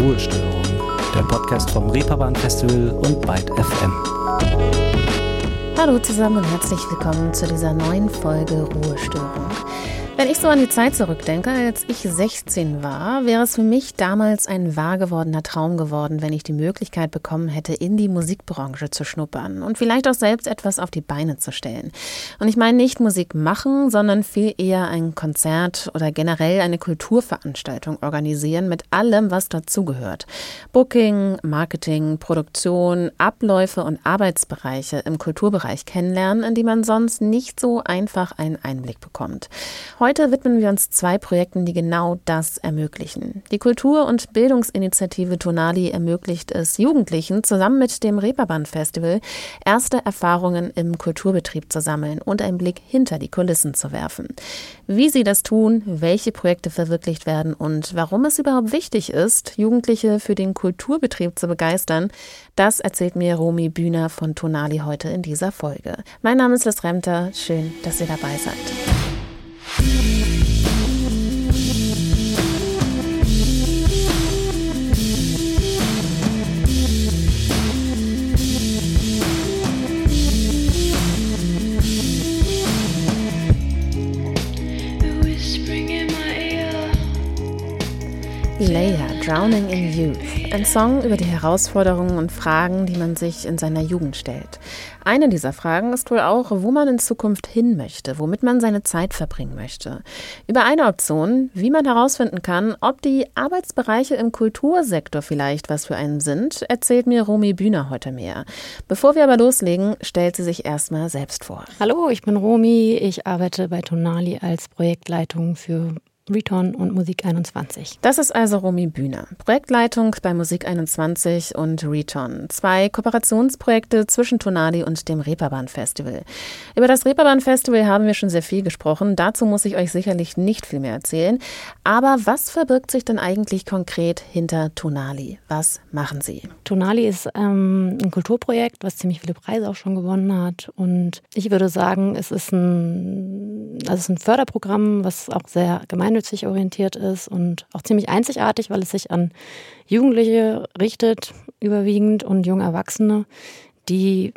Ruhestörung, der Podcast vom Reeperbahn Festival und Byte FM. Hallo zusammen und herzlich willkommen zu dieser neuen Folge Ruhestörung. Wenn ich so an die Zeit zurückdenke, als ich 16 war, wäre es für mich damals ein wahr gewordener Traum geworden, wenn ich die Möglichkeit bekommen hätte, in die Musikbranche zu schnuppern und vielleicht auch selbst etwas auf die Beine zu stellen. Und ich meine nicht Musik machen, sondern viel eher ein Konzert oder generell eine Kulturveranstaltung organisieren mit allem, was dazugehört. Booking, Marketing, Produktion, Abläufe und Arbeitsbereiche im Kulturbereich kennenlernen, in die man sonst nicht so einfach einen Einblick bekommt. Heute widmen wir uns zwei Projekten, die genau das ermöglichen. Die Kultur- und Bildungsinitiative Tonali ermöglicht es Jugendlichen, zusammen mit dem Reeperbahn Festival erste Erfahrungen im Kulturbetrieb zu sammeln und einen Blick hinter die Kulissen zu werfen. Wie sie das tun, welche Projekte verwirklicht werden und warum es überhaupt wichtig ist, Jugendliche für den Kulturbetrieb zu begeistern, das erzählt mir Romy Bühner von Tonali heute in dieser Folge. Mein Name ist Liz Remter. Schön, dass ihr dabei seid. Leia, Drowning in Youth. Ein Song über die Herausforderungen und Fragen, die man sich in seiner Jugend stellt. Eine dieser Fragen ist wohl auch, wo man in Zukunft hin möchte, womit man seine Zeit verbringen möchte. Über eine Option, wie man herausfinden kann, ob die Arbeitsbereiche im Kultursektor vielleicht was für einen sind, erzählt mir Romy Bühner heute mehr. Bevor wir aber loslegen, stellt sie sich erstmal selbst vor. Hallo, ich bin Romy. Ich arbeite bei Tonali als Projektleitung für Return und Musik 21. Das ist also Romy Bühner, Projektleitung bei Musik 21 und Return. Zwei Kooperationsprojekte zwischen Tonali und dem Reeperbahn Festival. Über das Reeperbahn Festival haben wir schon sehr viel gesprochen. Dazu muss ich euch sicherlich nicht viel mehr erzählen. Aber was verbirgt sich denn eigentlich konkret hinter Tonali? Was machen Sie? Tonali ist ähm, ein Kulturprojekt, was ziemlich viele Preise auch schon gewonnen hat. Und ich würde sagen, es ist ein, also es ist ein Förderprogramm, was auch sehr gemeinnützig gemeinnützig orientiert ist und auch ziemlich einzigartig, weil es sich an Jugendliche richtet, überwiegend und junge Erwachsene, die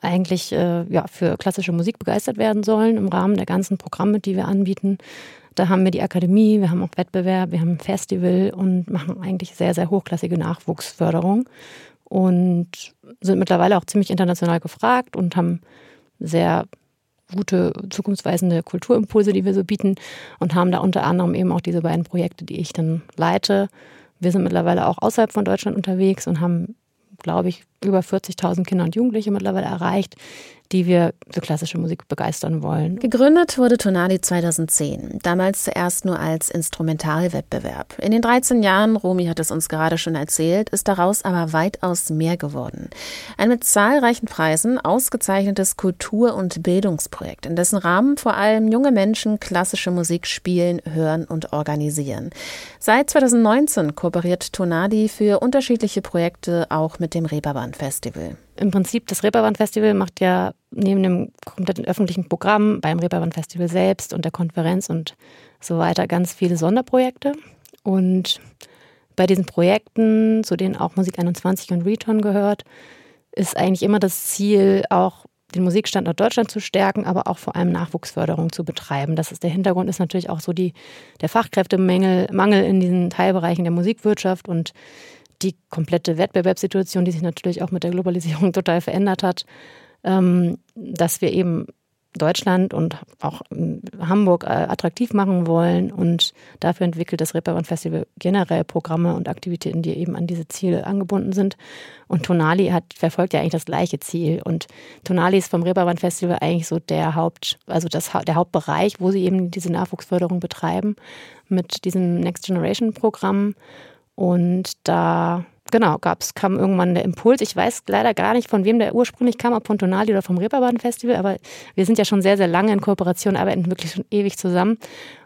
eigentlich äh, ja, für klassische Musik begeistert werden sollen im Rahmen der ganzen Programme, die wir anbieten. Da haben wir die Akademie, wir haben auch Wettbewerb, wir haben ein Festival und machen eigentlich sehr, sehr hochklassige Nachwuchsförderung und sind mittlerweile auch ziemlich international gefragt und haben sehr gute, zukunftsweisende Kulturimpulse, die wir so bieten und haben da unter anderem eben auch diese beiden Projekte, die ich dann leite. Wir sind mittlerweile auch außerhalb von Deutschland unterwegs und haben, glaube ich, über 40.000 Kinder und Jugendliche mittlerweile erreicht, die wir für klassische Musik begeistern wollen. Gegründet wurde Tonali 2010, damals zuerst nur als Instrumentalwettbewerb. In den 13 Jahren, Romy hat es uns gerade schon erzählt, ist daraus aber weitaus mehr geworden. Ein mit zahlreichen Preisen ausgezeichnetes Kultur- und Bildungsprojekt, in dessen Rahmen vor allem junge Menschen klassische Musik spielen, hören und organisieren. Seit 2019 kooperiert Tonali für unterschiedliche Projekte auch mit dem Reeperbahn Festival. Im Prinzip, das Reeperbahn Festival macht ja neben dem kompletten öffentlichen Programm beim Reeperbahn Festival selbst und der Konferenz und so weiter ganz viele Sonderprojekte. Und bei diesen Projekten, zu denen auch Musik 21 und Return gehört, ist eigentlich immer das Ziel, auch den Musikstandort Deutschland zu stärken, aber auch vor allem Nachwuchsförderung zu betreiben. Das ist der Hintergrund, ist natürlich auch so die, der Fachkräftemangel Mangel in diesen Teilbereichen der Musikwirtschaft und die komplette Wettbewerbssituation, die sich natürlich auch mit der Globalisierung total verändert hat, ähm, dass wir eben Deutschland und auch Hamburg äh, attraktiv machen wollen. Und dafür entwickelt das Reeperbahn Festival generell Programme und Aktivitäten, die eben an diese Ziele angebunden sind. Und Tonali hat, verfolgt ja eigentlich das gleiche Ziel. Und Tonali ist vom Reeperbahn Festival eigentlich so der Haupt, also das, der Hauptbereich, wo sie eben diese Nachwuchsförderung betreiben mit diesem Next Generation Programm. Und da, genau, gab's, kam irgendwann der Impuls. Ich weiß leider gar nicht, von wem der ursprünglich kam, ob von Tonali oder vom Reeperbahn Festival, aber wir sind ja schon sehr, sehr lange in Kooperation, arbeiten wirklich schon ewig zusammen.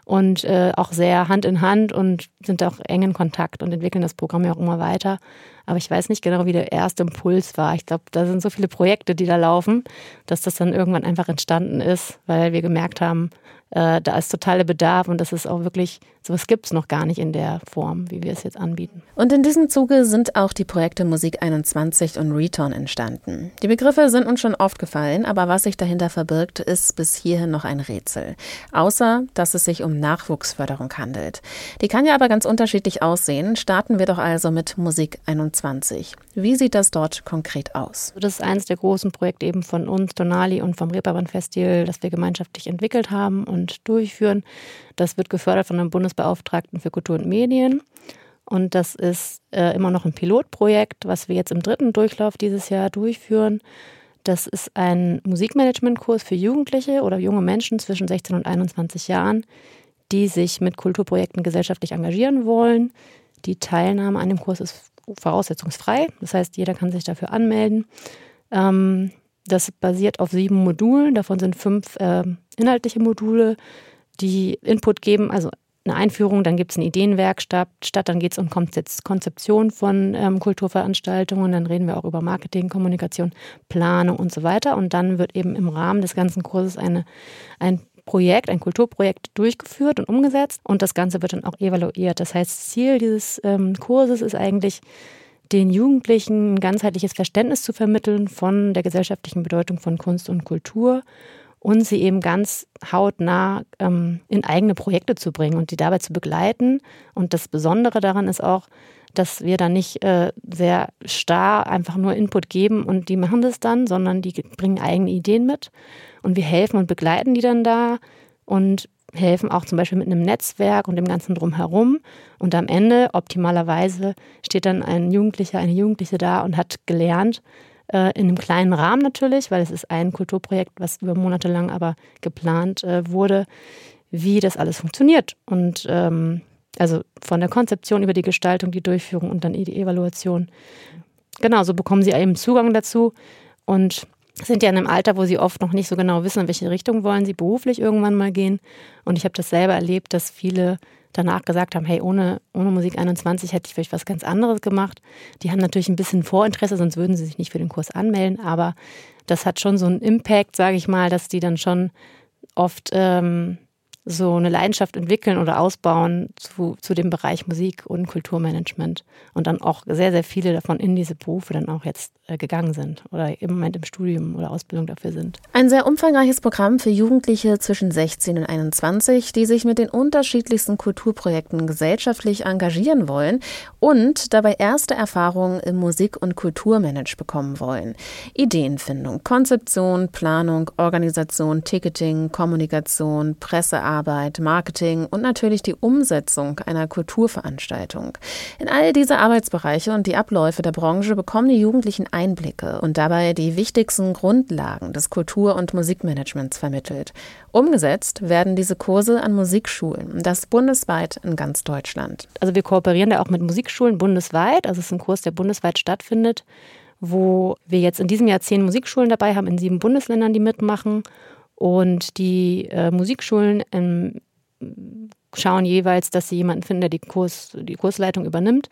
und äh, auch sehr Hand in Hand und sind auch eng in Kontakt und entwickeln das Programm ja auch immer weiter. Aber ich weiß nicht genau, wie der erste Impuls war. Ich glaube, da sind so viele Projekte, die da laufen, dass das dann irgendwann einfach entstanden ist, weil wir gemerkt haben, äh, da ist totaler Bedarf und das ist auch wirklich, sowas gibt es noch gar nicht in der Form, wie wir es jetzt anbieten. Und in diesem Zuge sind auch die Projekte Musik 21 und Return entstanden. Die Begriffe sind uns schon oft gefallen, aber was sich dahinter verbirgt, ist bis hierhin noch ein Rätsel. Außer, dass es sich um Nachwuchsförderung handelt. Die kann ja aber ganz unterschiedlich aussehen. Starten wir doch also mit Musik 21. Wie sieht das dort konkret aus? Das ist eines der großen Projekte eben von uns, Donali und vom Reeperbahn Festival, das wir gemeinschaftlich entwickelt haben und und durchführen. Das wird gefördert von einem Bundesbeauftragten für Kultur und Medien. Und das ist äh, immer noch ein Pilotprojekt, was wir jetzt im dritten Durchlauf dieses Jahr durchführen. Das ist ein Musikmanagementkurs für Jugendliche oder junge Menschen zwischen 16 und 21 Jahren, die sich mit Kulturprojekten gesellschaftlich engagieren wollen. Die Teilnahme an dem Kurs ist voraussetzungsfrei. Das heißt, jeder kann sich dafür anmelden. Ähm, das basiert auf sieben Modulen. Davon sind fünf äh, inhaltliche Module, die Input geben, also eine Einführung, dann gibt es eine Ideenwerkstatt, dann geht es um Konzeption von ähm, Kulturveranstaltungen, dann reden wir auch über Marketing, Kommunikation, Planung und so weiter. Und dann wird eben im Rahmen des ganzen Kurses eine, ein Projekt, ein Kulturprojekt durchgeführt und umgesetzt und das Ganze wird dann auch evaluiert. Das heißt, Ziel dieses ähm, Kurses ist eigentlich, den Jugendlichen ein ganzheitliches Verständnis zu vermitteln von der gesellschaftlichen Bedeutung von Kunst und Kultur und sie eben ganz hautnah ähm, in eigene Projekte zu bringen und die dabei zu begleiten. Und das Besondere daran ist auch, dass wir da nicht äh, sehr starr einfach nur Input geben und die machen das dann, sondern die bringen eigene Ideen mit und wir helfen und begleiten die dann da und helfen auch zum Beispiel mit einem Netzwerk und dem ganzen drumherum. Und am Ende, optimalerweise, steht dann ein Jugendlicher, eine Jugendliche da und hat gelernt, äh, in einem kleinen Rahmen natürlich, weil es ist ein Kulturprojekt, was über Monate lang aber geplant äh, wurde, wie das alles funktioniert. Und ähm, also von der Konzeption über die Gestaltung, die Durchführung und dann die Evaluation. Genau, so bekommen sie eben Zugang dazu. Und sind ja in einem Alter, wo sie oft noch nicht so genau wissen, in welche Richtung wollen sie beruflich irgendwann mal gehen. Und ich habe das selber erlebt, dass viele danach gesagt haben, hey, ohne, ohne Musik 21 hätte ich vielleicht was ganz anderes gemacht. Die haben natürlich ein bisschen Vorinteresse, sonst würden sie sich nicht für den Kurs anmelden. Aber das hat schon so einen Impact, sage ich mal, dass die dann schon oft ähm, so eine Leidenschaft entwickeln oder ausbauen zu, zu dem Bereich Musik und Kulturmanagement und dann auch sehr, sehr viele davon in diese Berufe dann auch jetzt äh, gegangen sind oder im Moment im Studium oder Ausbildung dafür sind. Ein sehr umfangreiches Programm für Jugendliche zwischen 16 und 21, die sich mit den unterschiedlichsten Kulturprojekten gesellschaftlich engagieren wollen und dabei erste Erfahrungen im Musik- und Kulturmanage bekommen wollen. Ideenfindung, Konzeption, Planung, Organisation, Ticketing, Kommunikation, Pressearbeit, Arbeit, Marketing und natürlich die Umsetzung einer Kulturveranstaltung. In all diese Arbeitsbereiche und die Abläufe der Branche bekommen die Jugendlichen Einblicke und dabei die wichtigsten Grundlagen des Kultur- und Musikmanagements vermittelt. Umgesetzt werden diese Kurse an Musikschulen, das bundesweit in ganz Deutschland. Also wir kooperieren da auch mit Musikschulen bundesweit, also es ist ein Kurs, der bundesweit stattfindet wo wir jetzt in diesem Jahr zehn Musikschulen dabei haben in sieben Bundesländern, die mitmachen. Und die äh, Musikschulen ähm, schauen jeweils, dass sie jemanden finden, der die, Kurs, die Kursleitung übernimmt.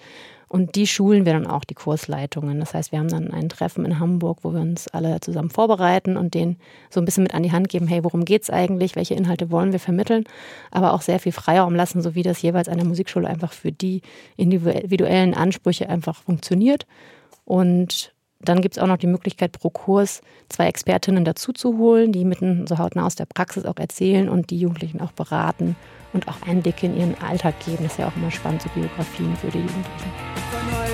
Und die schulen wir dann auch, die Kursleitungen. Das heißt, wir haben dann ein Treffen in Hamburg, wo wir uns alle zusammen vorbereiten und denen so ein bisschen mit an die Hand geben, hey, worum geht es eigentlich, welche Inhalte wollen wir vermitteln, aber auch sehr viel Freiraum lassen, so wie das jeweils an der Musikschule einfach für die individuellen Ansprüche einfach funktioniert. Und dann gibt es auch noch die Möglichkeit, pro Kurs zwei Expertinnen dazu zu holen, die mitten so hautnah aus der Praxis auch erzählen und die Jugendlichen auch beraten und auch Einblicke in ihren Alltag geben. Das ist ja auch immer spannend, so Biografien für die Jugendlichen.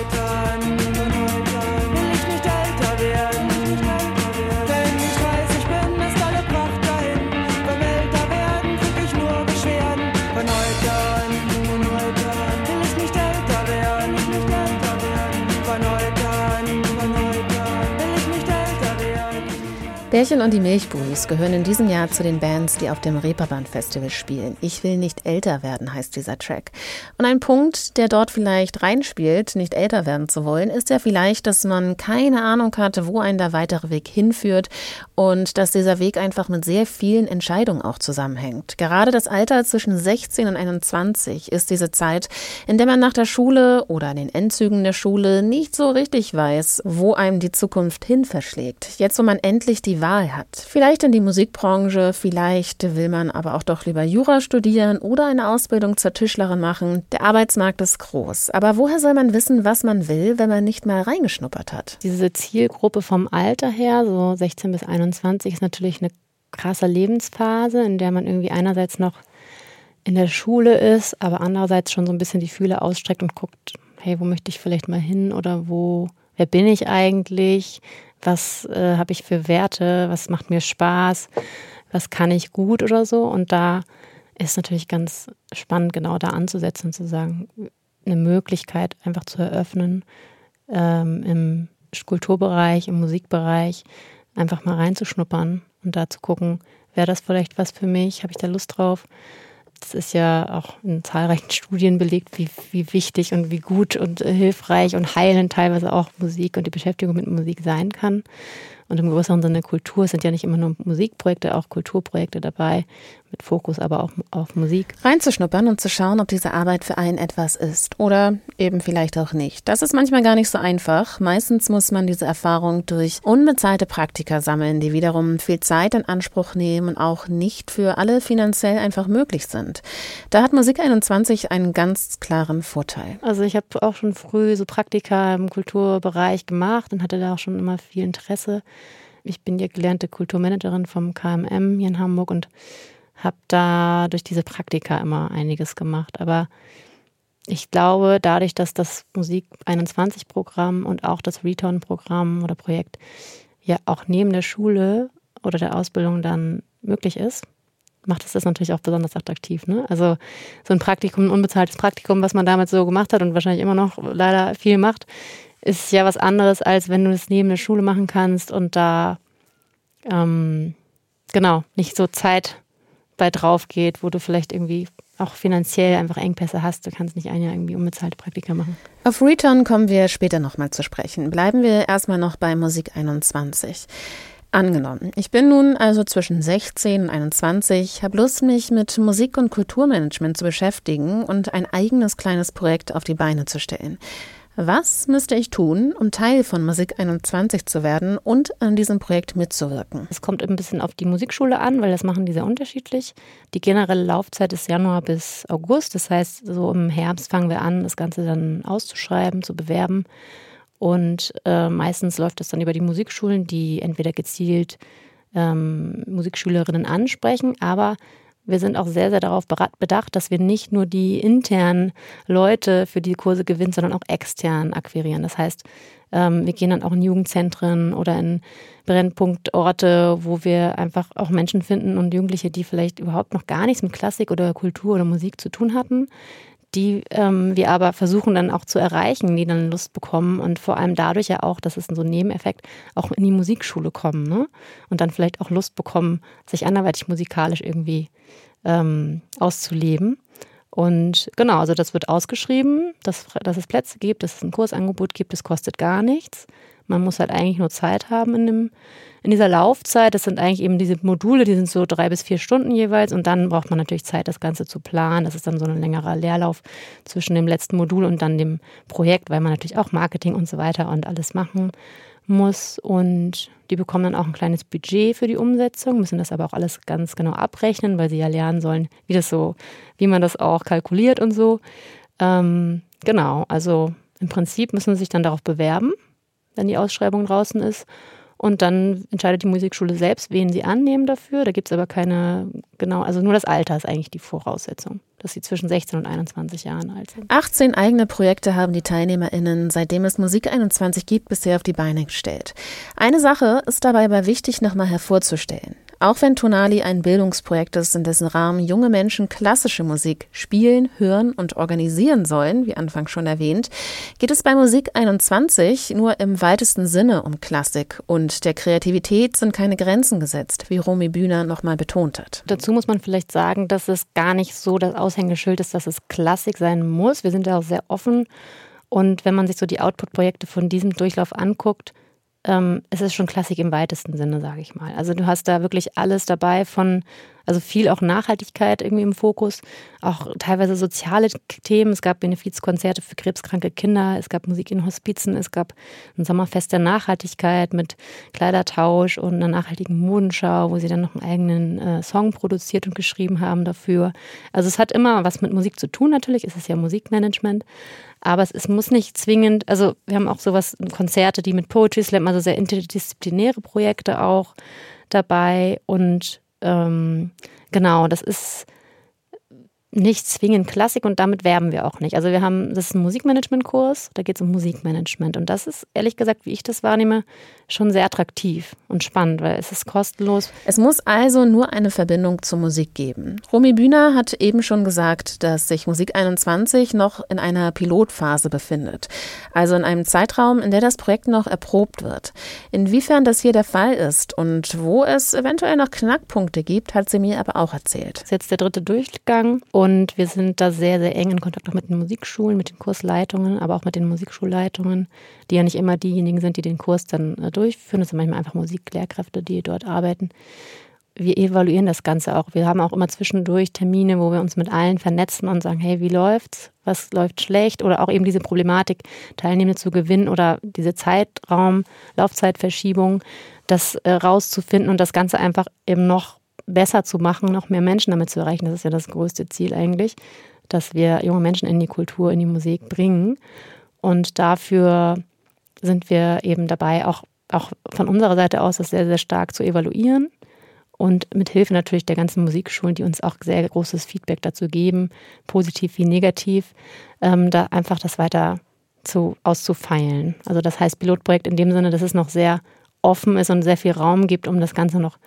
Bärchen und die Milchbuis gehören in diesem Jahr zu den Bands, die auf dem Reeperbahn Festival spielen. Ich will nicht älter werden, heißt dieser Track. Und ein Punkt, der dort vielleicht reinspielt, nicht älter werden zu wollen, ist ja vielleicht, dass man keine Ahnung hatte, wo ein der weitere Weg hinführt und dass dieser Weg einfach mit sehr vielen Entscheidungen auch zusammenhängt. Gerade das Alter zwischen 16 und 21 ist diese Zeit, in der man nach der Schule oder in den Endzügen der Schule nicht so richtig weiß, wo einem die Zukunft hin verschlägt. Jetzt, wo man endlich die Wahl hat. Vielleicht in die Musikbranche, vielleicht will man aber auch doch lieber Jura studieren oder eine Ausbildung zur Tischlerin machen. Der Arbeitsmarkt ist groß. Aber woher soll man wissen, was man will, wenn man nicht mal reingeschnuppert hat? Diese Zielgruppe vom Alter her, so 16 bis 21, ist natürlich eine krasse Lebensphase, in der man irgendwie einerseits noch in der Schule ist, aber andererseits schon so ein bisschen die Fühle ausstreckt und guckt, hey, wo möchte ich vielleicht mal hin oder wo, wer bin ich eigentlich? Was äh, habe ich für Werte, was macht mir Spaß, was kann ich gut oder so. Und da ist natürlich ganz spannend, genau da anzusetzen und zu sagen, eine Möglichkeit einfach zu eröffnen, ähm, im Kulturbereich, im Musikbereich, einfach mal reinzuschnuppern und da zu gucken, wäre das vielleicht was für mich, habe ich da Lust drauf das ist ja auch in zahlreichen Studien belegt, wie, wie wichtig und wie gut und hilfreich und heilend teilweise auch Musik und die Beschäftigung mit Musik sein kann. Und im größeren Sinne Kultur sind ja nicht immer nur Musikprojekte, auch Kulturprojekte dabei, mit Fokus aber auch auf Musik. Reinzuschnuppern und zu schauen, ob diese Arbeit für einen etwas ist oder eben vielleicht auch nicht. Das ist manchmal gar nicht so einfach. Meistens muss man diese Erfahrung durch unbezahlte Praktika sammeln, die wiederum viel Zeit in Anspruch nehmen und auch nicht für alle finanziell einfach möglich sind. Da hat Musik 21 einen ganz klaren Vorteil. Also ich habe auch schon früh so Praktika im Kulturbereich gemacht und hatte da auch schon immer viel Interesse. Ich bin ja gelernte Kulturmanagerin vom KMM hier in Hamburg und habe da durch diese Praktika immer einiges gemacht. Aber ich glaube, dadurch, dass das Musik 21 Programm und auch das Return Programm oder Projekt ja auch neben der Schule oder der Ausbildung dann möglich ist, macht es das natürlich auch besonders attraktiv. Ne? Also so ein Praktikum, ein unbezahltes Praktikum, was man damals so gemacht hat und wahrscheinlich immer noch leider viel macht, ist ja was anderes, als wenn du es neben der Schule machen kannst und da ähm, genau nicht so Zeit bei drauf geht, wo du vielleicht irgendwie auch finanziell einfach Engpässe hast. Du kannst nicht ein Jahr irgendwie unbezahlte Praktika machen. Auf Return kommen wir später nochmal zu sprechen. Bleiben wir erstmal noch bei Musik 21. Angenommen, ich bin nun also zwischen 16 und 21, habe Lust, mich mit Musik- und Kulturmanagement zu beschäftigen und ein eigenes kleines Projekt auf die Beine zu stellen. Was müsste ich tun, um Teil von Musik 21 zu werden und an diesem Projekt mitzuwirken? Es kommt ein bisschen auf die Musikschule an, weil das machen die sehr unterschiedlich. Die generelle Laufzeit ist Januar bis August. Das heißt, so im Herbst fangen wir an, das Ganze dann auszuschreiben, zu bewerben. Und äh, meistens läuft das dann über die Musikschulen, die entweder gezielt ähm, Musikschülerinnen ansprechen, aber wir sind auch sehr, sehr darauf bedacht, dass wir nicht nur die internen Leute für die Kurse gewinnen, sondern auch extern akquirieren. Das heißt, ähm, wir gehen dann auch in Jugendzentren oder in Brennpunktorte, wo wir einfach auch Menschen finden und Jugendliche, die vielleicht überhaupt noch gar nichts mit Klassik oder Kultur oder Musik zu tun hatten, die ähm, wir aber versuchen dann auch zu erreichen, die dann Lust bekommen und vor allem dadurch ja auch, das ist so ein Nebeneffekt, auch in die Musikschule kommen ne? und dann vielleicht auch Lust bekommen, sich anderweitig musikalisch irgendwie ähm, auszuleben. Und genau, also das wird ausgeschrieben, dass, dass es Plätze gibt, dass es ein Kursangebot gibt, das kostet gar nichts. Man muss halt eigentlich nur Zeit haben in, dem, in dieser Laufzeit. Das sind eigentlich eben diese Module, die sind so drei bis vier Stunden jeweils. Und dann braucht man natürlich Zeit, das Ganze zu planen. Das ist dann so ein längerer Leerlauf zwischen dem letzten Modul und dann dem Projekt, weil man natürlich auch Marketing und so weiter und alles machen muss. Und die bekommen dann auch ein kleines Budget für die Umsetzung, müssen das aber auch alles ganz genau abrechnen, weil sie ja lernen sollen, wie das so, wie man das auch kalkuliert und so. Ähm, genau, also im Prinzip müssen sie sich dann darauf bewerben wenn die Ausschreibung draußen ist. Und dann entscheidet die Musikschule selbst, wen sie annehmen dafür. Da gibt es aber keine, genau, also nur das Alter ist eigentlich die Voraussetzung, dass sie zwischen 16 und 21 Jahren alt sind. 18 eigene Projekte haben die TeilnehmerInnen, seitdem es Musik 21 gibt, bisher auf die Beine gestellt. Eine Sache ist dabei aber wichtig nochmal hervorzustellen. Auch wenn Tonali ein Bildungsprojekt ist, in dessen Rahmen junge Menschen klassische Musik spielen, hören und organisieren sollen, wie anfangs schon erwähnt, geht es bei Musik 21 nur im weitesten Sinne um Klassik und der Kreativität sind keine Grenzen gesetzt, wie Romy Bühner nochmal betont hat. Dazu muss man vielleicht sagen, dass es gar nicht so das Aushängeschild ist, dass es Klassik sein muss. Wir sind ja auch sehr offen und wenn man sich so die Output-Projekte von diesem Durchlauf anguckt, ähm, es ist schon Klassik im weitesten Sinne, sage ich mal. Also du hast da wirklich alles dabei von, also viel auch Nachhaltigkeit irgendwie im Fokus, auch teilweise soziale Themen. Es gab Benefizkonzerte für krebskranke Kinder, es gab Musik in Hospizen, es gab ein Sommerfest der Nachhaltigkeit mit Kleidertausch und einer nachhaltigen Modenschau, wo sie dann noch einen eigenen äh, Song produziert und geschrieben haben dafür. Also es hat immer was mit Musik zu tun natürlich, es ist ja Musikmanagement, aber es, es muss nicht zwingend, also wir haben auch sowas, Konzerte, die mit Poetry Slam, also sehr interdisziplinäre Projekte auch dabei. Und ähm, genau, das ist nicht zwingend Klassik und damit werben wir auch nicht. Also wir haben, das ist ein Musikmanagement-Kurs, da geht es um Musikmanagement. Und das ist, ehrlich gesagt, wie ich das wahrnehme, schon sehr attraktiv und spannend, weil es ist kostenlos. Es muss also nur eine Verbindung zur Musik geben. Romy Bühner hat eben schon gesagt, dass sich Musik 21 noch in einer Pilotphase befindet. Also in einem Zeitraum, in der das Projekt noch erprobt wird. Inwiefern das hier der Fall ist und wo es eventuell noch Knackpunkte gibt, hat sie mir aber auch erzählt. Das ist jetzt der dritte Durchgang und und wir sind da sehr, sehr eng in Kontakt auch mit den Musikschulen, mit den Kursleitungen, aber auch mit den Musikschulleitungen, die ja nicht immer diejenigen sind, die den Kurs dann äh, durchführen. Das sind manchmal einfach Musiklehrkräfte, die dort arbeiten. Wir evaluieren das Ganze auch. Wir haben auch immer zwischendurch Termine, wo wir uns mit allen vernetzen und sagen, hey, wie läuft's? Was läuft schlecht? Oder auch eben diese Problematik, Teilnehmende zu gewinnen oder diese Zeitraum, Laufzeitverschiebung, das äh, rauszufinden und das Ganze einfach eben noch besser zu machen, noch mehr Menschen damit zu erreichen. Das ist ja das größte Ziel eigentlich, dass wir junge Menschen in die Kultur, in die Musik bringen. Und dafür sind wir eben dabei, auch, auch von unserer Seite aus das sehr, sehr stark zu evaluieren. Und mit Hilfe natürlich der ganzen Musikschulen, die uns auch sehr großes Feedback dazu geben, positiv wie negativ, ähm, da einfach das weiter zu, auszufeilen. Also das heißt Pilotprojekt in dem Sinne, dass es noch sehr offen ist und sehr viel Raum gibt, um das Ganze noch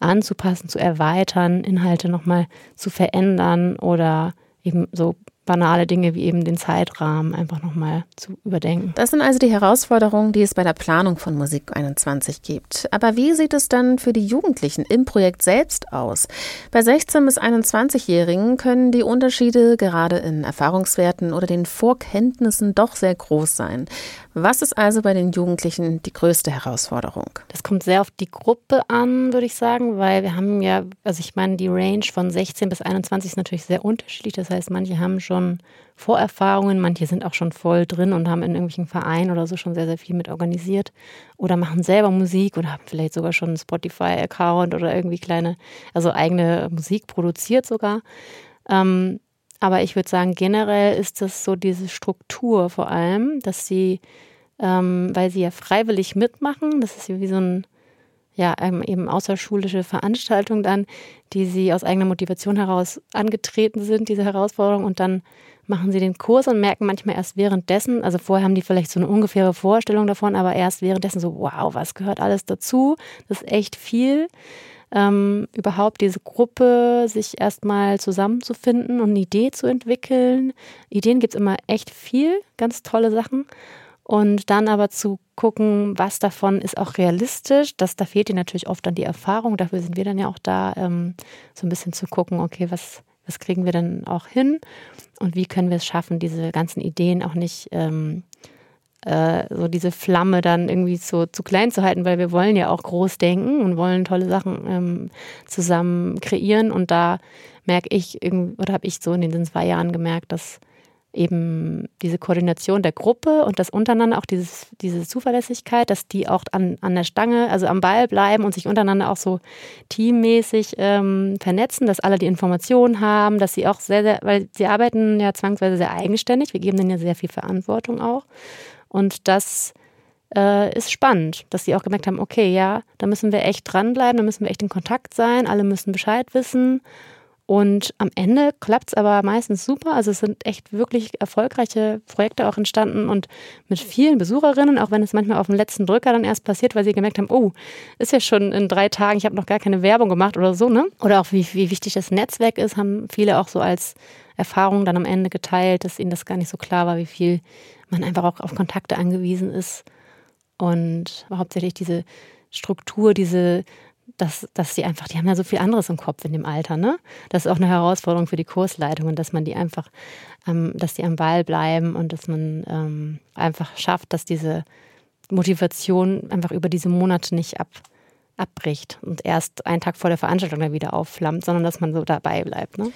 anzupassen, zu erweitern, Inhalte nochmal zu verändern oder eben so banale Dinge wie eben den Zeitrahmen einfach nochmal zu überdenken. Das sind also die Herausforderungen, die es bei der Planung von Musik 21 gibt. Aber wie sieht es dann für die Jugendlichen im Projekt selbst aus? Bei 16- bis 21-Jährigen können die Unterschiede gerade in Erfahrungswerten oder den Vorkenntnissen doch sehr groß sein. Was ist also bei den Jugendlichen die größte Herausforderung? Das kommt sehr auf die Gruppe an, würde ich sagen, weil wir haben ja, also ich meine, die Range von 16 bis 21 ist natürlich sehr unterschiedlich. Das heißt, manche haben schon Vorerfahrungen, manche sind auch schon voll drin und haben in irgendwelchen Vereinen oder so schon sehr, sehr viel mit organisiert oder machen selber Musik oder haben vielleicht sogar schon einen Spotify-Account oder irgendwie kleine, also eigene Musik produziert sogar. Ähm, aber ich würde sagen, generell ist das so diese Struktur vor allem, dass sie, ähm, weil sie ja freiwillig mitmachen, das ist wie so ein, ja, ähm, eben außerschulische Veranstaltung dann, die sie aus eigener Motivation heraus angetreten sind, diese Herausforderung, und dann machen sie den Kurs und merken manchmal erst währenddessen, also vorher haben die vielleicht so eine ungefähre Vorstellung davon, aber erst währenddessen so, wow, was gehört alles dazu? Das ist echt viel ähm, überhaupt diese Gruppe sich erstmal zusammenzufinden und eine Idee zu entwickeln. Ideen gibt es immer echt viel, ganz tolle Sachen. Und dann aber zu gucken, was davon ist auch realistisch. Das, da fehlt dir natürlich oft dann die Erfahrung. Dafür sind wir dann ja auch da, ähm, so ein bisschen zu gucken, okay, was, was kriegen wir denn auch hin? Und wie können wir es schaffen, diese ganzen Ideen auch nicht ähm, äh, so diese Flamme dann irgendwie so zu klein zu halten, weil wir wollen ja auch groß denken und wollen tolle Sachen ähm, zusammen kreieren. Und da merke ich, oder habe ich so in den zwei Jahren gemerkt, dass eben diese Koordination der Gruppe und das untereinander, auch dieses, diese Zuverlässigkeit, dass die auch an, an der Stange, also am Ball bleiben und sich untereinander auch so teammäßig ähm, vernetzen, dass alle die Informationen haben, dass sie auch sehr, sehr, weil sie arbeiten ja zwangsweise sehr eigenständig, wir geben denen ja sehr viel Verantwortung auch. Und das äh, ist spannend, dass sie auch gemerkt haben, okay, ja, da müssen wir echt dranbleiben, da müssen wir echt in Kontakt sein, alle müssen Bescheid wissen. Und am Ende klappt es aber meistens super. Also es sind echt wirklich erfolgreiche Projekte auch entstanden und mit vielen Besucherinnen, auch wenn es manchmal auf dem letzten Drücker dann erst passiert, weil sie gemerkt haben, oh, ist ja schon in drei Tagen, ich habe noch gar keine Werbung gemacht oder so, ne? Oder auch wie, wie wichtig das Netzwerk ist, haben viele auch so als Erfahrung dann am Ende geteilt, dass ihnen das gar nicht so klar war, wie viel man einfach auch auf Kontakte angewiesen ist. Und hauptsächlich diese Struktur, diese dass, dass sie einfach, die haben ja so viel anderes im Kopf in dem Alter, ne? Das ist auch eine Herausforderung für die Kursleitungen, dass man die einfach, ähm, dass die am Ball bleiben und dass man ähm, einfach schafft, dass diese Motivation einfach über diese Monate nicht ab, abbricht und erst einen Tag vor der Veranstaltung dann wieder aufflammt, sondern dass man so dabei bleibt, ne?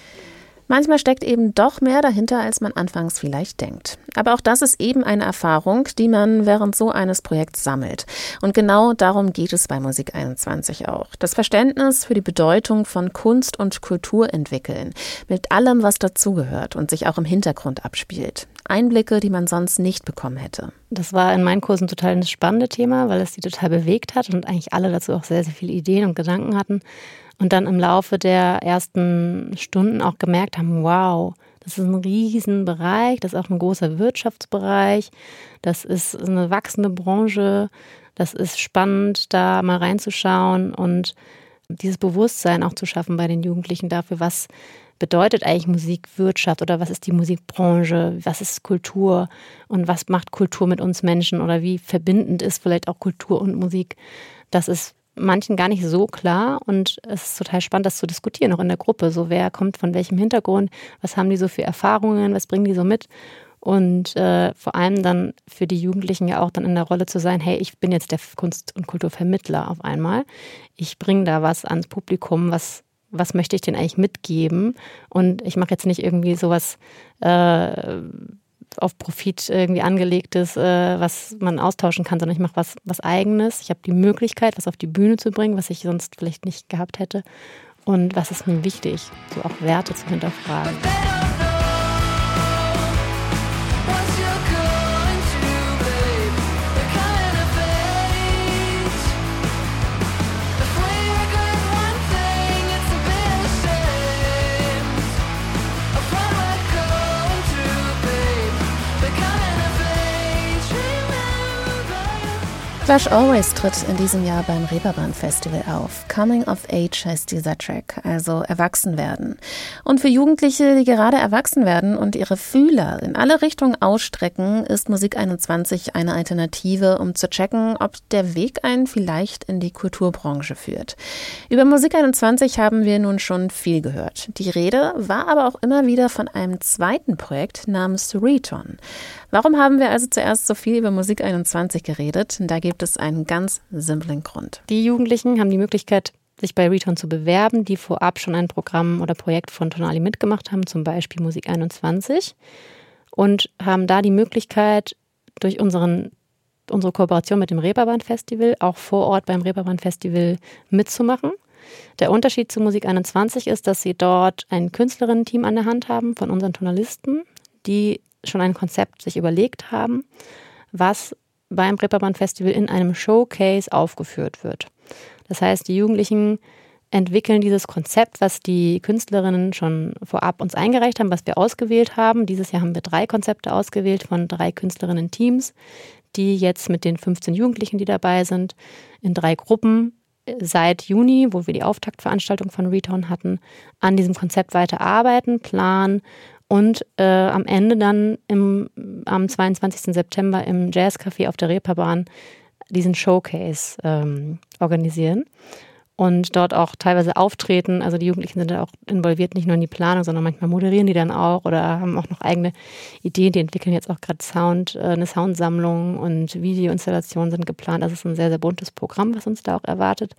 Manchmal steckt eben doch mehr dahinter, als man anfangs vielleicht denkt. Aber auch das ist eben eine Erfahrung, die man während so eines Projekts sammelt. Und genau darum geht es bei Musik 21 auch. Das Verständnis für die Bedeutung von Kunst und Kultur entwickeln. Mit allem, was dazugehört und sich auch im Hintergrund abspielt. Einblicke, die man sonst nicht bekommen hätte. Das war in meinen Kursen total ein spannendes Thema, weil es die total bewegt hat und eigentlich alle dazu auch sehr, sehr viele Ideen und Gedanken hatten und dann im Laufe der ersten Stunden auch gemerkt haben, wow, das ist ein Riesenbereich, das ist auch ein großer Wirtschaftsbereich, das ist eine wachsende Branche, das ist spannend, da mal reinzuschauen und dieses Bewusstsein auch zu schaffen bei den Jugendlichen dafür, was bedeutet eigentlich Musikwirtschaft oder was ist die Musikbranche, was ist Kultur und was macht Kultur mit uns Menschen oder wie verbindend ist vielleicht auch Kultur und Musik. Das ist manchen gar nicht so klar und es ist total spannend, das zu diskutieren, auch in der Gruppe. So, wer kommt von welchem Hintergrund, was haben die so für Erfahrungen, was bringen die so mit? Und äh, vor allem dann für die Jugendlichen ja auch dann in der Rolle zu sein, hey, ich bin jetzt der Kunst- und Kulturvermittler auf einmal. Ich bringe da was ans Publikum, was, was möchte ich denn eigentlich mitgeben? Und ich mache jetzt nicht irgendwie sowas äh, auf Profit irgendwie angelegtes, äh, was man austauschen kann, sondern ich mache was, was eigenes. Ich habe die Möglichkeit, was auf die Bühne zu bringen, was ich sonst vielleicht nicht gehabt hätte. Und was ist mir wichtig, so auch Werte zu hinterfragen. Flash Always tritt in diesem Jahr beim Reeperbahn Festival auf. Coming of Age heißt dieser Track, also erwachsen werden. Und für Jugendliche, die gerade erwachsen werden und ihre Fühler in alle Richtungen ausstrecken, ist Musik 21 eine Alternative, um zu checken, ob der Weg einen vielleicht in die Kulturbranche führt. Über Musik 21 haben wir nun schon viel gehört. Die Rede war aber auch immer wieder von einem zweiten Projekt namens Reton. Warum haben wir also zuerst so viel über Musik 21 geredet? Da es einen ganz simplen Grund. Die Jugendlichen haben die Möglichkeit, sich bei Return zu bewerben, die vorab schon ein Programm oder Projekt von Tonali mitgemacht haben, zum Beispiel Musik 21, und haben da die Möglichkeit, durch unseren, unsere Kooperation mit dem Reeperbahn Festival auch vor Ort beim Reeperbahn Festival mitzumachen. Der Unterschied zu Musik 21 ist, dass sie dort ein Künstlerinnen-Team an der Hand haben von unseren Journalisten, die schon ein Konzept sich überlegt haben, was beim Reeperbahn Festival in einem Showcase aufgeführt wird. Das heißt, die Jugendlichen entwickeln dieses Konzept, was die Künstlerinnen schon vorab uns eingereicht haben, was wir ausgewählt haben. Dieses Jahr haben wir drei Konzepte ausgewählt von drei Künstlerinnen-Teams, die jetzt mit den 15 Jugendlichen, die dabei sind, in drei Gruppen seit Juni, wo wir die Auftaktveranstaltung von Return hatten, an diesem Konzept weiter arbeiten, planen und äh, am Ende dann im, am 22. September im Jazzcafé auf der Reeperbahn diesen Showcase ähm, organisieren und dort auch teilweise auftreten. Also die Jugendlichen sind da auch involviert, nicht nur in die Planung, sondern manchmal moderieren die dann auch oder haben auch noch eigene Ideen. Die entwickeln jetzt auch gerade Sound, äh, eine Soundsammlung und Videoinstallationen sind geplant. Das ist ein sehr, sehr buntes Programm, was uns da auch erwartet.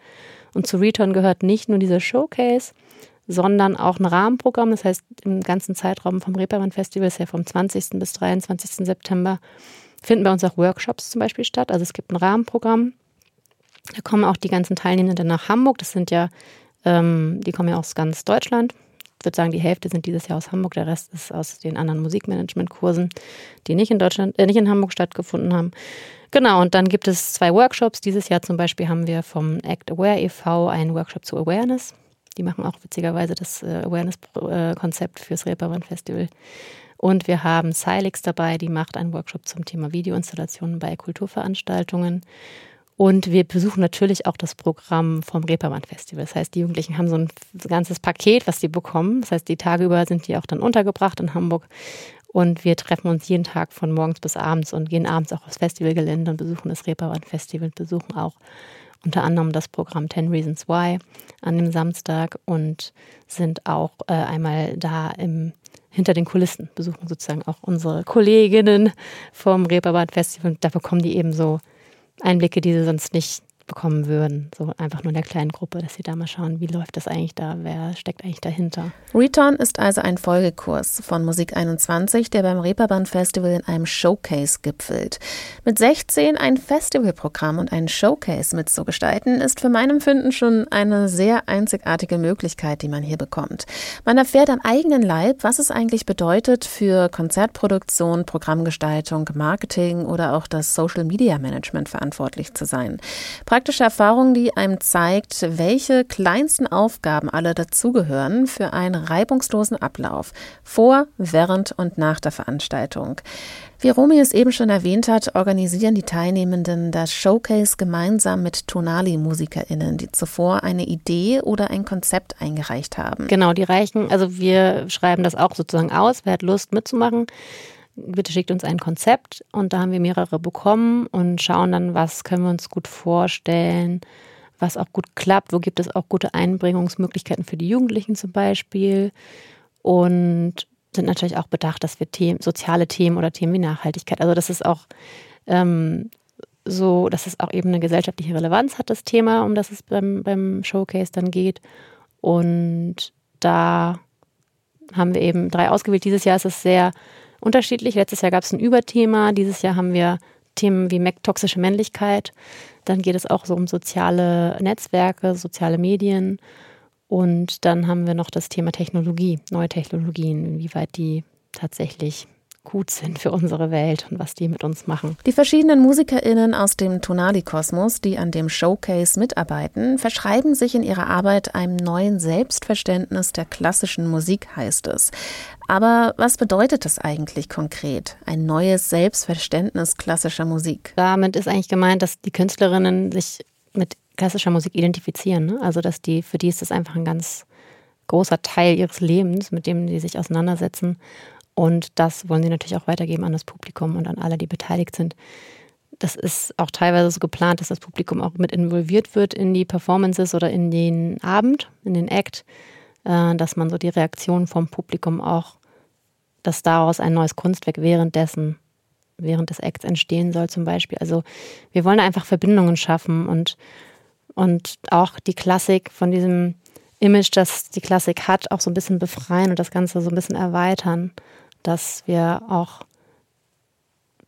Und zu Return gehört nicht nur dieser Showcase, sondern auch ein Rahmenprogramm. Das heißt, im ganzen Zeitraum vom Reeperbahn Festival, ist ja vom 20. bis 23. September, finden bei uns auch Workshops zum Beispiel statt. Also es gibt ein Rahmenprogramm. Da kommen auch die ganzen Teilnehmenden nach Hamburg. Das sind ja, ähm, die kommen ja aus ganz Deutschland. Ich würde sagen, die Hälfte sind dieses Jahr aus Hamburg, der Rest ist aus den anderen Musikmanagement-Kursen, die nicht in Deutschland, äh, nicht in Hamburg stattgefunden haben. Genau, und dann gibt es zwei Workshops. Dieses Jahr zum Beispiel haben wir vom Act Aware e.V. einen Workshop zu Awareness Die machen auch witzigerweise das äh, Awareness-Konzept fürs Reeperbahn Festival. Und wir haben Silix dabei, die macht einen Workshop zum Thema Videoinstallationen bei Kulturveranstaltungen. Und wir besuchen natürlich auch das Programm vom Reeperbahn Festival. Das heißt, die Jugendlichen haben so ein ganzes Paket, was sie bekommen. Das heißt, die Tage über sind die auch dann untergebracht in Hamburg. Und wir treffen uns jeden Tag von morgens bis abends und gehen abends auch aufs Festivalgelände und besuchen das Reeperbahn Festival, besuchen auch unter anderem das Programm 10 Reasons Why an dem Samstag und sind auch äh, einmal da im, hinter den Kulissen, besuchen sozusagen auch unsere Kolleginnen vom Reeperbahn Festival. Und da bekommen die eben so Einblicke, die sie sonst nicht bekommen würden. So einfach nur in der kleinen Gruppe, dass sie da mal schauen, wie läuft das eigentlich da, wer steckt eigentlich dahinter. Return ist also ein Folgekurs von Musik 21, der beim Reeperbahn Festival in einem Showcase gipfelt. Mit 16 ein Festivalprogramm und einen Showcase mitzugestalten, ist für mein Empfinden schon eine sehr einzigartige Möglichkeit, die man hier bekommt. Man erfährt am eigenen Leib, was es eigentlich bedeutet, für Konzertproduktion, Programmgestaltung, Marketing oder auch das Social Media Management verantwortlich zu sein praktische Erfahrung, die einem zeigt, welche kleinsten Aufgaben alle dazugehören für einen reibungslosen Ablauf vor, während und nach der Veranstaltung. Wie Romy es eben schon erwähnt hat, organisieren die Teilnehmenden das Showcase gemeinsam mit Tonali-MusikerInnen, die zuvor eine Idee oder ein Konzept eingereicht haben. Genau, die reichen, also wir schreiben das auch sozusagen aus, wer hat Lust mitzumachen bitte schickt uns ein Konzept und da haben wir mehrere bekommen und schauen dann, was können wir uns gut vorstellen, was auch gut klappt, wo gibt es auch gute Einbringungsmöglichkeiten für die Jugendlichen zum Beispiel und sind natürlich auch bedacht, dass wir Themen, soziale Themen oder Themen wie Nachhaltigkeit, also das ist auch ähm, so, dass es auch eben eine gesellschaftliche Relevanz hat, das Thema, um das es beim, beim Showcase dann geht und da haben wir eben drei ausgewählt. Dieses Jahr ist es sehr unterschiedlich. Letztes Jahr gab es ein Überthema, dieses Jahr haben wir Themen wie toxische Männlichkeit. Dann geht es auch so um soziale Netzwerke, soziale Medien. Und dann haben wir noch das Thema Technologie, neue Technologien, inwieweit die tatsächlich gut sind für unsere Welt und was die mit uns machen. Die verschiedenen MusikerInnen aus dem Tonali-Kosmos, die an dem Showcase mitarbeiten, verschreiben sich in ihrer Arbeit einem neuen Selbstverständnis der klassischen Musik, heißt es. Aber was bedeutet das eigentlich konkret? Ein neues Selbstverständnis klassischer Musik? Damit ist eigentlich gemeint, dass die Künstlerinnen sich mit klassischer Musik identifizieren. Ne? Also, dass die, für die ist das einfach ein ganz großer Teil ihres Lebens, mit dem sie sich auseinandersetzen. Und das wollen sie natürlich auch weitergeben an das Publikum und an alle, die beteiligt sind. Das ist auch teilweise so geplant, dass das Publikum auch mit involviert wird in die Performances oder in den Abend, in den Act, äh, dass man so die Reaktion vom Publikum auch, dass daraus ein neues Kunstwerk währenddessen, während des Acts entstehen soll zum Beispiel. Also wir wollen einfach Verbindungen schaffen und, und auch die Klassik von diesem Image, das die Klassik hat, auch so ein bisschen befreien und das Ganze so ein bisschen erweitern dass wir auch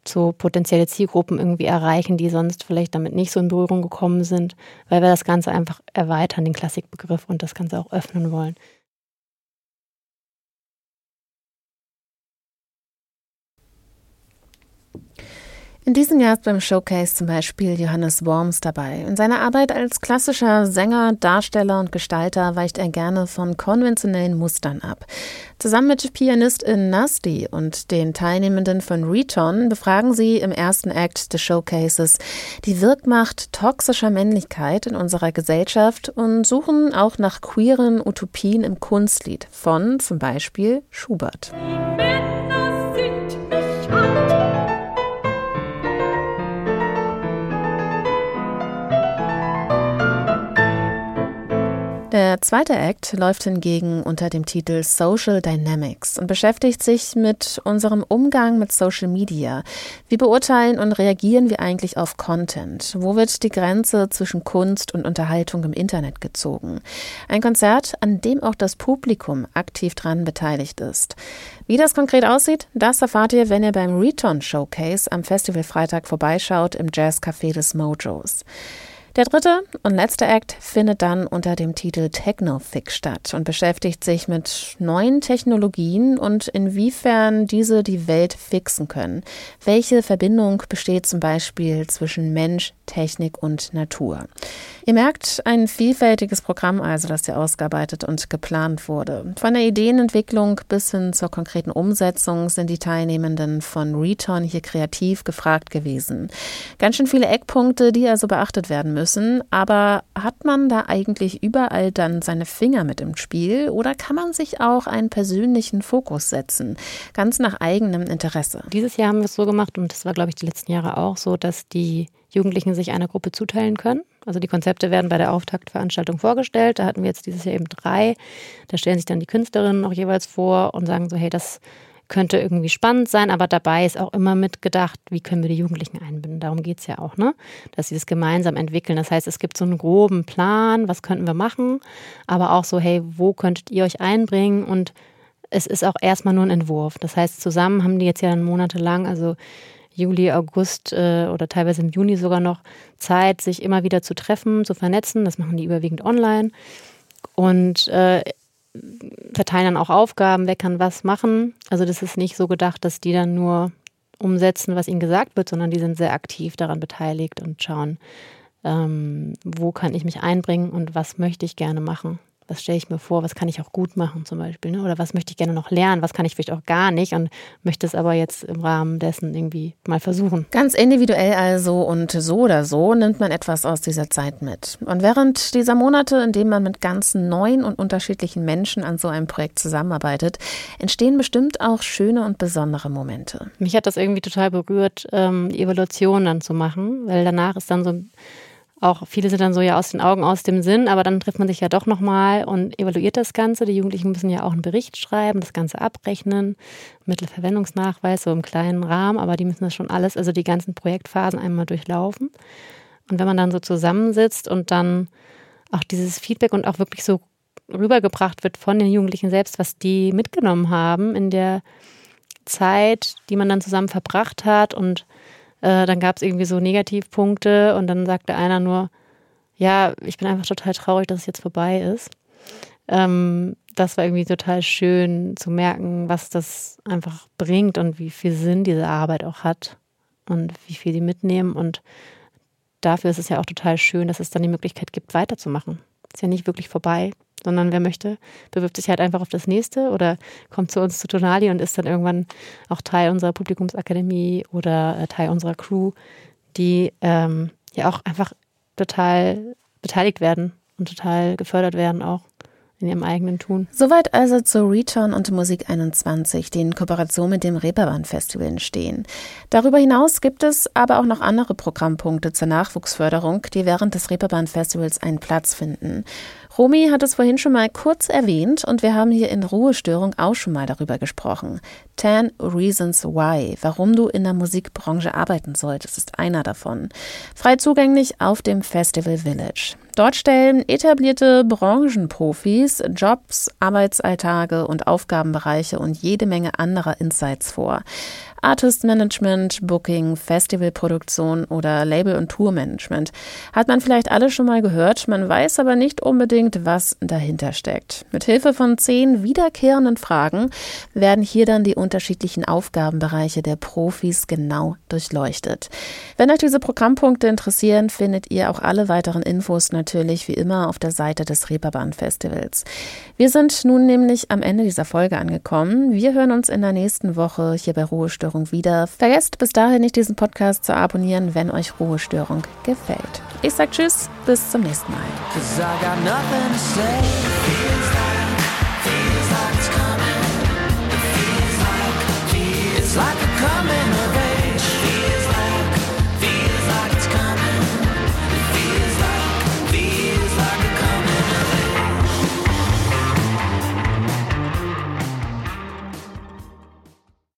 so potenzielle Zielgruppen irgendwie erreichen, die sonst vielleicht damit nicht so in Berührung gekommen sind, weil wir das Ganze einfach erweitern, den Klassikbegriff und das Ganze auch öffnen wollen. In diesem Jahr ist beim Showcase zum Beispiel Johannes Worms dabei. In seiner Arbeit als klassischer Sänger, Darsteller und Gestalter weicht er gerne von konventionellen Mustern ab. Zusammen mit Pianistin Nasty und den Teilnehmenden von Reton befragen sie im ersten Act des Showcases die Wirkmacht toxischer Männlichkeit in unserer Gesellschaft und suchen auch nach queeren Utopien im Kunstlied von zum Beispiel Schubert. Der zweite Act läuft hingegen unter dem Titel Social Dynamics und beschäftigt sich mit unserem Umgang mit Social Media. Wie beurteilen und reagieren wir eigentlich auf Content? Wo wird die Grenze zwischen Kunst und Unterhaltung im Internet gezogen? Ein Konzert, an dem auch das Publikum aktiv dran beteiligt ist. Wie das konkret aussieht, das erfahrt ihr, wenn ihr beim Return Showcase am Festival Freitag vorbeischaut im Jazz Café des Mojos. Der dritte und letzte Act findet dann unter dem Titel Technofix statt und beschäftigt sich mit neuen Technologien und inwiefern diese die Welt fixen können. Welche Verbindung besteht zum Beispiel zwischen Mensch, Technik und Natur? Ihr merkt, ein vielfältiges Programm also, das hier ausgearbeitet und geplant wurde. Von der Ideenentwicklung bis hin zur konkreten Umsetzung sind die Teilnehmenden von Return hier kreativ gefragt gewesen. Ganz schön viele Eckpunkte, die also beachtet werden müssen. Aber hat man da eigentlich überall dann seine Finger mit im Spiel oder kann man sich auch einen persönlichen Fokus setzen, ganz nach eigenem Interesse? Dieses Jahr haben wir es so gemacht und das war, glaube ich, die letzten Jahre auch so, dass die Jugendlichen sich einer Gruppe zuteilen können. Also die Konzepte werden bei der Auftaktveranstaltung vorgestellt. Da hatten wir jetzt dieses Jahr eben drei. Da stellen sich dann die Künstlerinnen auch jeweils vor und sagen so, hey, das könnte irgendwie spannend sein, aber dabei ist auch immer mitgedacht, wie können wir die Jugendlichen einbinden. Darum geht es ja auch, ne? Dass sie das gemeinsam entwickeln. Das heißt, es gibt so einen groben Plan, was könnten wir machen, aber auch so, hey, wo könntet ihr euch einbringen? Und es ist auch erstmal nur ein Entwurf. Das heißt, zusammen haben die jetzt ja dann monatelang, also Juli, August äh, oder teilweise im Juni sogar noch Zeit, sich immer wieder zu treffen, zu vernetzen. Das machen die überwiegend online und äh, verteilen dann auch Aufgaben, wer kann was machen. Also das ist nicht so gedacht, dass die dann nur umsetzen, was ihnen gesagt wird, sondern die sind sehr aktiv daran beteiligt und schauen, ähm, wo kann ich mich einbringen und was möchte ich gerne machen was stelle ich mir vor, was kann ich auch gut machen zum Beispiel, ne? oder was möchte ich gerne noch lernen, was kann ich vielleicht auch gar nicht und möchte es aber jetzt im Rahmen dessen irgendwie mal versuchen. Ganz individuell also und so oder so nimmt man etwas aus dieser Zeit mit. Und während dieser Monate, in denen man mit ganz neuen und unterschiedlichen Menschen an so einem Projekt zusammenarbeitet, entstehen bestimmt auch schöne und besondere Momente. Mich hat das irgendwie total berührt, ähm, die Evaluation dann zu machen, weil danach ist dann so auch viele sind dann so ja aus den Augen, aus dem Sinn, aber dann trifft man sich ja doch nochmal und evaluiert das Ganze. Die Jugendlichen müssen ja auch einen Bericht schreiben, das Ganze abrechnen, Mittelverwendungsnachweis, so im kleinen Rahmen, aber die müssen das schon alles, also die ganzen Projektphasen einmal durchlaufen. Und wenn man dann so zusammensitzt und dann auch dieses Feedback und auch wirklich so rübergebracht wird von den Jugendlichen selbst, was die mitgenommen haben in der Zeit, die man dann zusammen verbracht hat und äh, dann gab es irgendwie so Negativpunkte und dann sagte einer nur, ja, ich bin einfach total traurig, dass es jetzt vorbei ist. Ähm, das war irgendwie total schön zu merken, was das einfach bringt und wie viel Sinn diese Arbeit auch hat und wie viel sie mitnehmen. Und dafür ist es ja auch total schön, dass es dann die Möglichkeit gibt, weiterzumachen. Ist ja nicht wirklich vorbei sondern wer möchte, bewirbt sich halt einfach auf das nächste oder kommt zu uns zu Tonali und ist dann irgendwann auch Teil unserer Publikumsakademie oder äh, Teil unserer Crew, die ähm, ja auch einfach total beteiligt werden und total gefördert werden auch in ihrem eigenen Tun. Soweit also zu Return und Musik 21, die in Kooperation mit dem Reeperbahn Festival entstehen. Darüber hinaus gibt es aber auch noch andere Programmpunkte zur Nachwuchsförderung, die während des Reeperbahn Festivals einen Platz finden. Romy hat es vorhin schon mal kurz erwähnt und wir haben hier in Ruhestörung auch schon mal darüber gesprochen. 10 Reasons Why, warum du in der Musikbranche arbeiten solltest, ist einer davon. Frei zugänglich auf dem Festival Village. Dort stellen etablierte Branchenprofis Jobs, Arbeitsalltage und Aufgabenbereiche und jede Menge anderer Insights vor. Artist Management, Booking, Festivalproduktion oder Label- und Tourmanagement. Hat man vielleicht alle schon mal gehört, man weiß aber nicht unbedingt, was dahinter steckt. Mit Hilfe von zehn wiederkehrenden Fragen werden hier dann die unterschiedlichen Aufgabenbereiche der Profis genau durchleuchtet. Wenn euch diese Programmpunkte interessieren, findet ihr auch alle weiteren Infos natürlich wie immer auf der Seite des Reeperbahn Festivals. Wir sind nun nämlich am Ende dieser Folge angekommen. Wir hören uns in der nächsten Woche hier bei Ruhestörung wieder. Vergesst bis dahin nicht, diesen Podcast zu abonnieren, wenn euch Ruhestörung gefällt. Ich sag Tschüss, bis zum nächsten Mal.